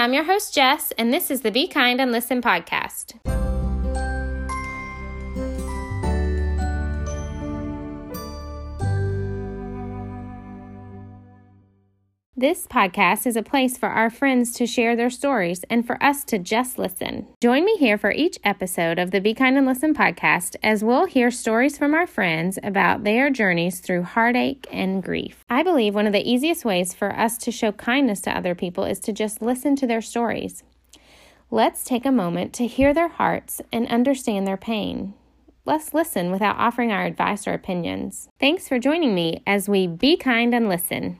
I'm your host, Jess, and this is the Be Kind and Listen podcast. This podcast is a place for our friends to share their stories and for us to just listen. Join me here for each episode of the Be Kind and Listen podcast as we'll hear stories from our friends about their journeys through heartache and grief. I believe one of the easiest ways for us to show kindness to other people is to just listen to their stories. Let's take a moment to hear their hearts and understand their pain. Let's listen without offering our advice or opinions. Thanks for joining me as we be kind and listen.